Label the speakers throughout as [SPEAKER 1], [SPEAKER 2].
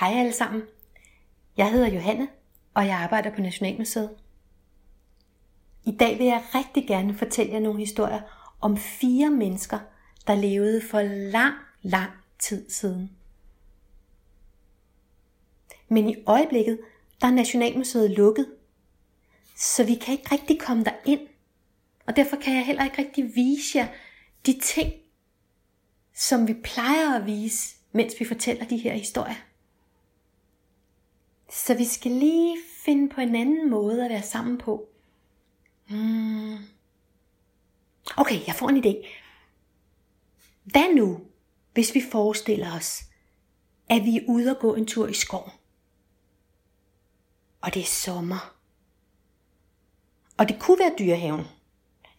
[SPEAKER 1] Hej alle sammen. Jeg hedder Johanne, og jeg arbejder på Nationalmuseet. I dag vil jeg rigtig gerne fortælle jer nogle historier om fire mennesker, der levede for lang, lang tid siden. Men i øjeblikket, der er Nationalmuseet lukket, så vi kan ikke rigtig komme der ind. Og derfor kan jeg heller ikke rigtig vise jer de ting, som vi plejer at vise, mens vi fortæller de her historier. Så vi skal lige finde på en anden måde at være sammen på. Hmm. Okay, jeg får en idé. Hvad nu, hvis vi forestiller os, at vi er ude og gå en tur i skoven? Og det er sommer. Og det kunne være dyrehaven.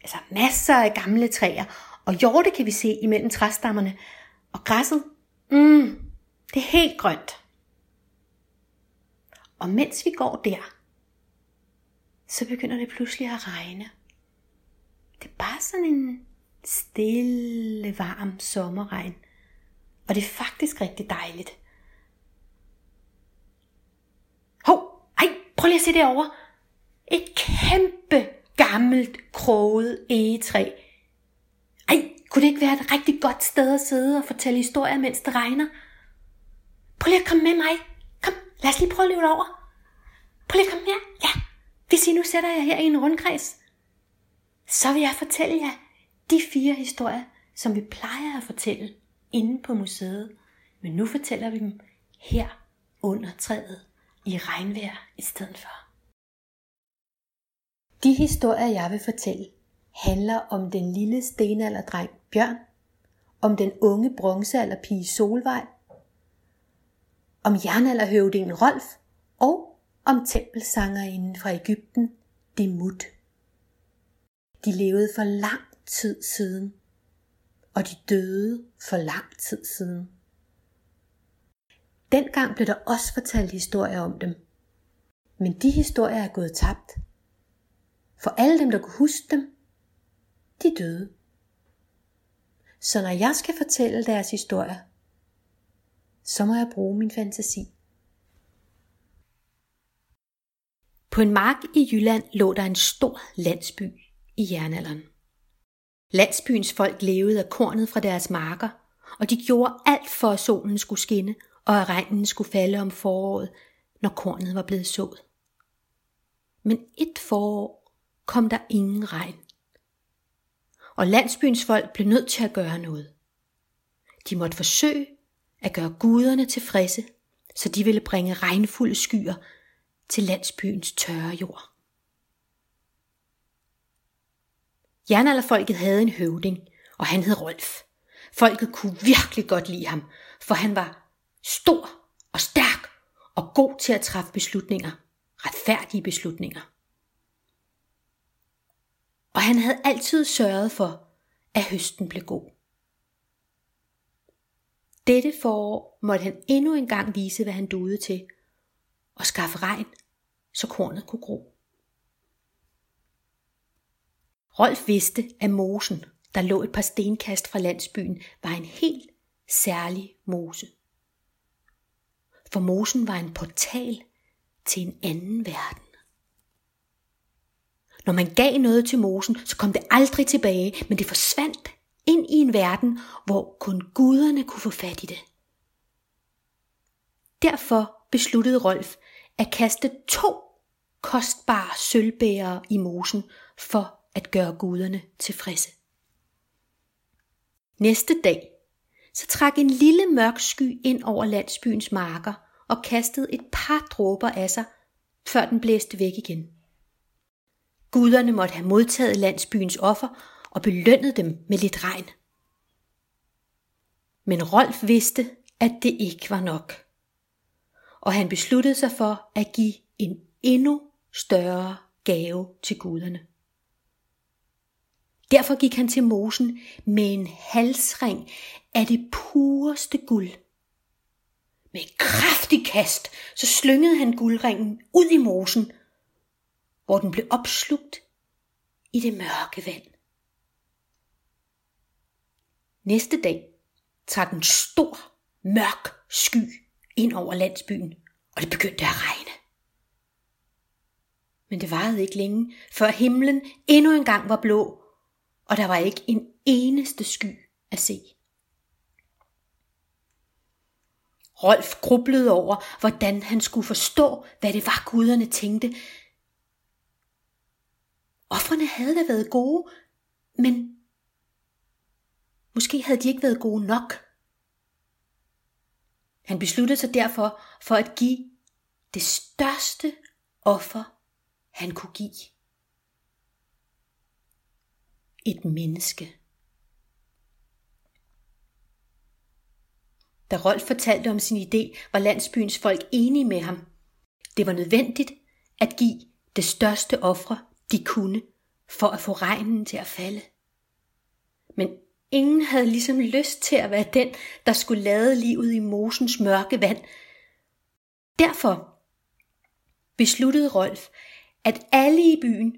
[SPEAKER 1] Altså masser af gamle træer, og hjorte kan vi se imellem træstammerne. Og græsset, mm, det er helt grønt. Og mens vi går der, så begynder det pludselig at regne. Det er bare sådan en stille, varm sommerregn. Og det er faktisk rigtig dejligt. Hov, ej, prøv lige at se derovre. Et kæmpe gammelt kroget egetræ. Ej, kunne det ikke være et rigtig godt sted at sidde og fortælle historier, mens det regner? Prøv lige at komme med mig. Lad os lige prøve at løbe over. Prøv lige at komme her. Ja, hvis I nu sætter jer her i en rundkreds, så vil jeg fortælle jer de fire historier, som vi plejer at fortælle inde på museet. Men nu fortæller vi dem her under træet i regnvejr i stedet for. De historier, jeg vil fortælle, handler om den lille stenalderdreng Bjørn, om den unge bronzealderpige Solvej, om jernalderhøvdingen Rolf og om tempelsangerinden fra Ægypten, Demut. De levede for lang tid siden, og de døde for lang tid siden. Dengang blev der også fortalt historier om dem, men de historier er gået tabt. For alle dem, der kunne huske dem, de døde. Så når jeg skal fortælle deres historier, så må jeg bruge min fantasi. På en mark i Jylland lå der en stor landsby i jernalderen. Landsbyens folk levede af kornet fra deres marker, og de gjorde alt for, at solen skulle skinne, og at regnen skulle falde om foråret, når kornet var blevet sået. Men et forår kom der ingen regn. Og landsbyens folk blev nødt til at gøre noget. De måtte forsøge at gøre guderne tilfredse, så de ville bringe regnfulde skyer til landsbyens tørre jord. Jernalderfolket havde en høvding, og han hed Rolf. Folket kunne virkelig godt lide ham, for han var stor og stærk og god til at træffe beslutninger, retfærdige beslutninger. Og han havde altid sørget for, at høsten blev god. Dette forår måtte han endnu en gang vise, hvad han duede til, og skaffe regn, så kornet kunne gro. Rolf vidste, at mosen, der lå et par stenkast fra landsbyen, var en helt særlig mose. For mosen var en portal til en anden verden. Når man gav noget til mosen, så kom det aldrig tilbage, men det forsvandt ind i en verden, hvor kun guderne kunne få fat i det. Derfor besluttede Rolf at kaste to kostbare sølvbærere i mosen for at gøre guderne tilfredse. Næste dag, så trak en lille mørk sky ind over landsbyens marker og kastede et par dråber af sig, før den blæste væk igen. Guderne måtte have modtaget landsbyens offer og belønnede dem med lidt regn. Men Rolf vidste, at det ikke var nok. Og han besluttede sig for at give en endnu større gave til guderne. Derfor gik han til mosen med en halsring af det pureste guld. Med en kraftig kast, så slyngede han guldringen ud i mosen, hvor den blev opslugt i det mørke vand. Næste dag tager en stor, mørk sky ind over landsbyen, og det begyndte at regne. Men det varede ikke længe, før himlen endnu en gang var blå, og der var ikke en eneste sky at se. Rolf grublede over, hvordan han skulle forstå, hvad det var guderne tænkte. Offrene havde da været gode, men måske havde de ikke været gode nok. Han besluttede sig derfor for at give det største offer, han kunne give. Et menneske. Da Rolf fortalte om sin idé, var landsbyens folk enige med ham. Det var nødvendigt at give det største ofre, de kunne, for at få regnen til at falde. Men ingen havde ligesom lyst til at være den, der skulle lade livet i mosens mørke vand. Derfor besluttede Rolf, at alle i byen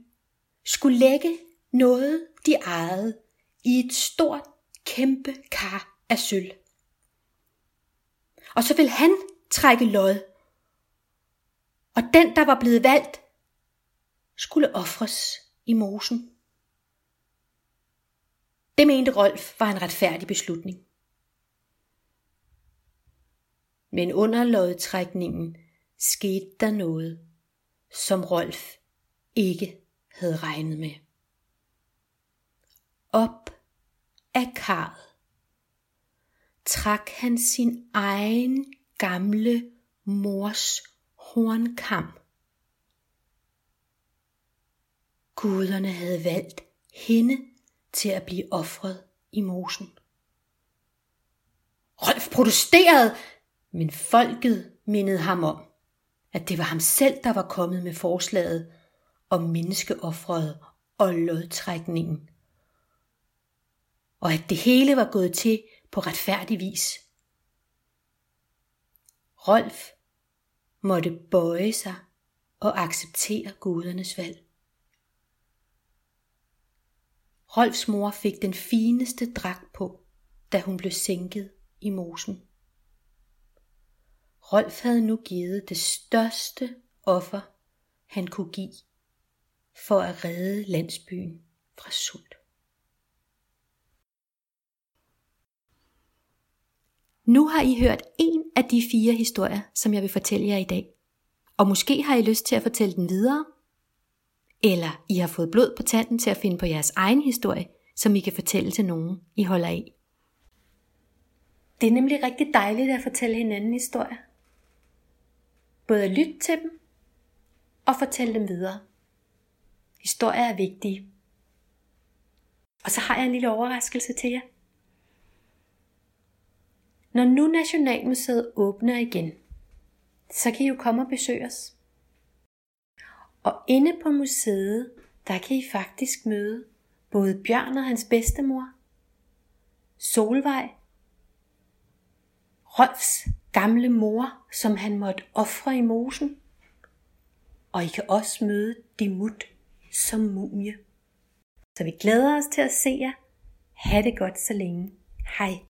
[SPEAKER 1] skulle lægge noget, de ejede, i et stort, kæmpe kar af sølv og så vil han trække lod. Og den, der var blevet valgt, skulle ofres i mosen. Det mente Rolf var en retfærdig beslutning. Men under lodtrækningen skete der noget, som Rolf ikke havde regnet med. Op af karret trak han sin egen gamle mors hornkam. Guderne havde valgt hende til at blive ofret i mosen. Rolf protesterede, men folket mindede ham om, at det var ham selv, der var kommet med forslaget om menneskeoffret og lodtrækningen. Og at det hele var gået til på retfærdig vis. Rolf måtte bøje sig og acceptere gudernes valg. Rolfs mor fik den fineste dragt på, da hun blev sænket i mosen. Rolf havde nu givet det største offer, han kunne give for at redde landsbyen fra sult. Nu har I hørt en af de fire historier, som jeg vil fortælle jer i dag. Og måske har I lyst til at fortælle den videre, eller I har fået blod på tanden til at finde på jeres egen historie, som I kan fortælle til nogen, I holder af. Det er nemlig rigtig dejligt at fortælle hinanden historier. Både at lytte til dem og fortælle dem videre. Historier er vigtige. Og så har jeg en lille overraskelse til jer. Når nu Nationalmuseet åbner igen, så kan I jo komme og besøge os. Og inde på museet, der kan I faktisk møde både Bjørn og hans bedstemor, Solvej, Rolfs gamle mor, som han måtte ofre i mosen, og I kan også møde Dimut som mumie. Så vi glæder os til at se jer. Ha' det godt så længe. Hej.